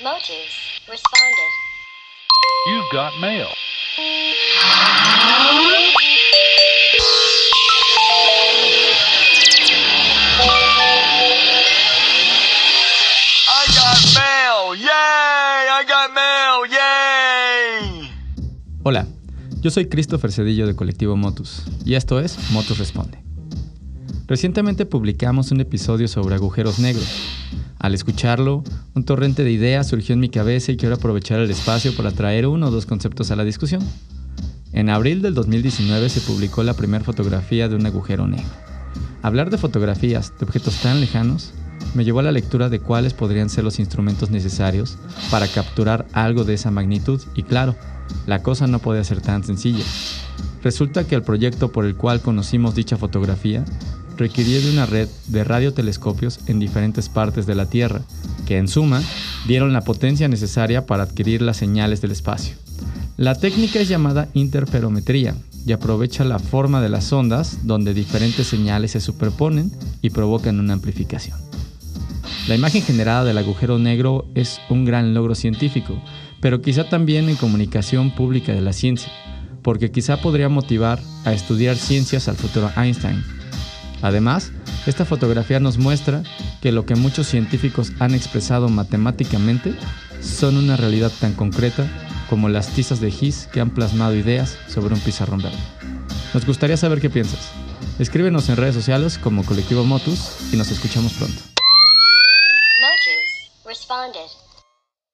Motus responded. You've got mail. I got mail! Yay! I got mail! Yay! Hola, yo soy Christopher Cedillo de Colectivo Motus y esto es Motus Responde. Recientemente publicamos un episodio sobre agujeros negros. Al escucharlo, un torrente de ideas surgió en mi cabeza y quiero aprovechar el espacio para traer uno o dos conceptos a la discusión. En abril del 2019 se publicó la primera fotografía de un agujero negro. Hablar de fotografías de objetos tan lejanos me llevó a la lectura de cuáles podrían ser los instrumentos necesarios para capturar algo de esa magnitud y claro, la cosa no podía ser tan sencilla. Resulta que el proyecto por el cual conocimos dicha fotografía requería de una red de radiotelescopios en diferentes partes de la Tierra, que en suma dieron la potencia necesaria para adquirir las señales del espacio. La técnica es llamada interferometría y aprovecha la forma de las ondas donde diferentes señales se superponen y provocan una amplificación. La imagen generada del agujero negro es un gran logro científico, pero quizá también en comunicación pública de la ciencia, porque quizá podría motivar a estudiar ciencias al futuro Einstein. Además, esta fotografía nos muestra que lo que muchos científicos han expresado matemáticamente son una realidad tan concreta como las tizas de GIS que han plasmado ideas sobre un pizarrón verde. Nos gustaría saber qué piensas. Escríbenos en redes sociales como Colectivo Motus y nos escuchamos pronto. Motus responded.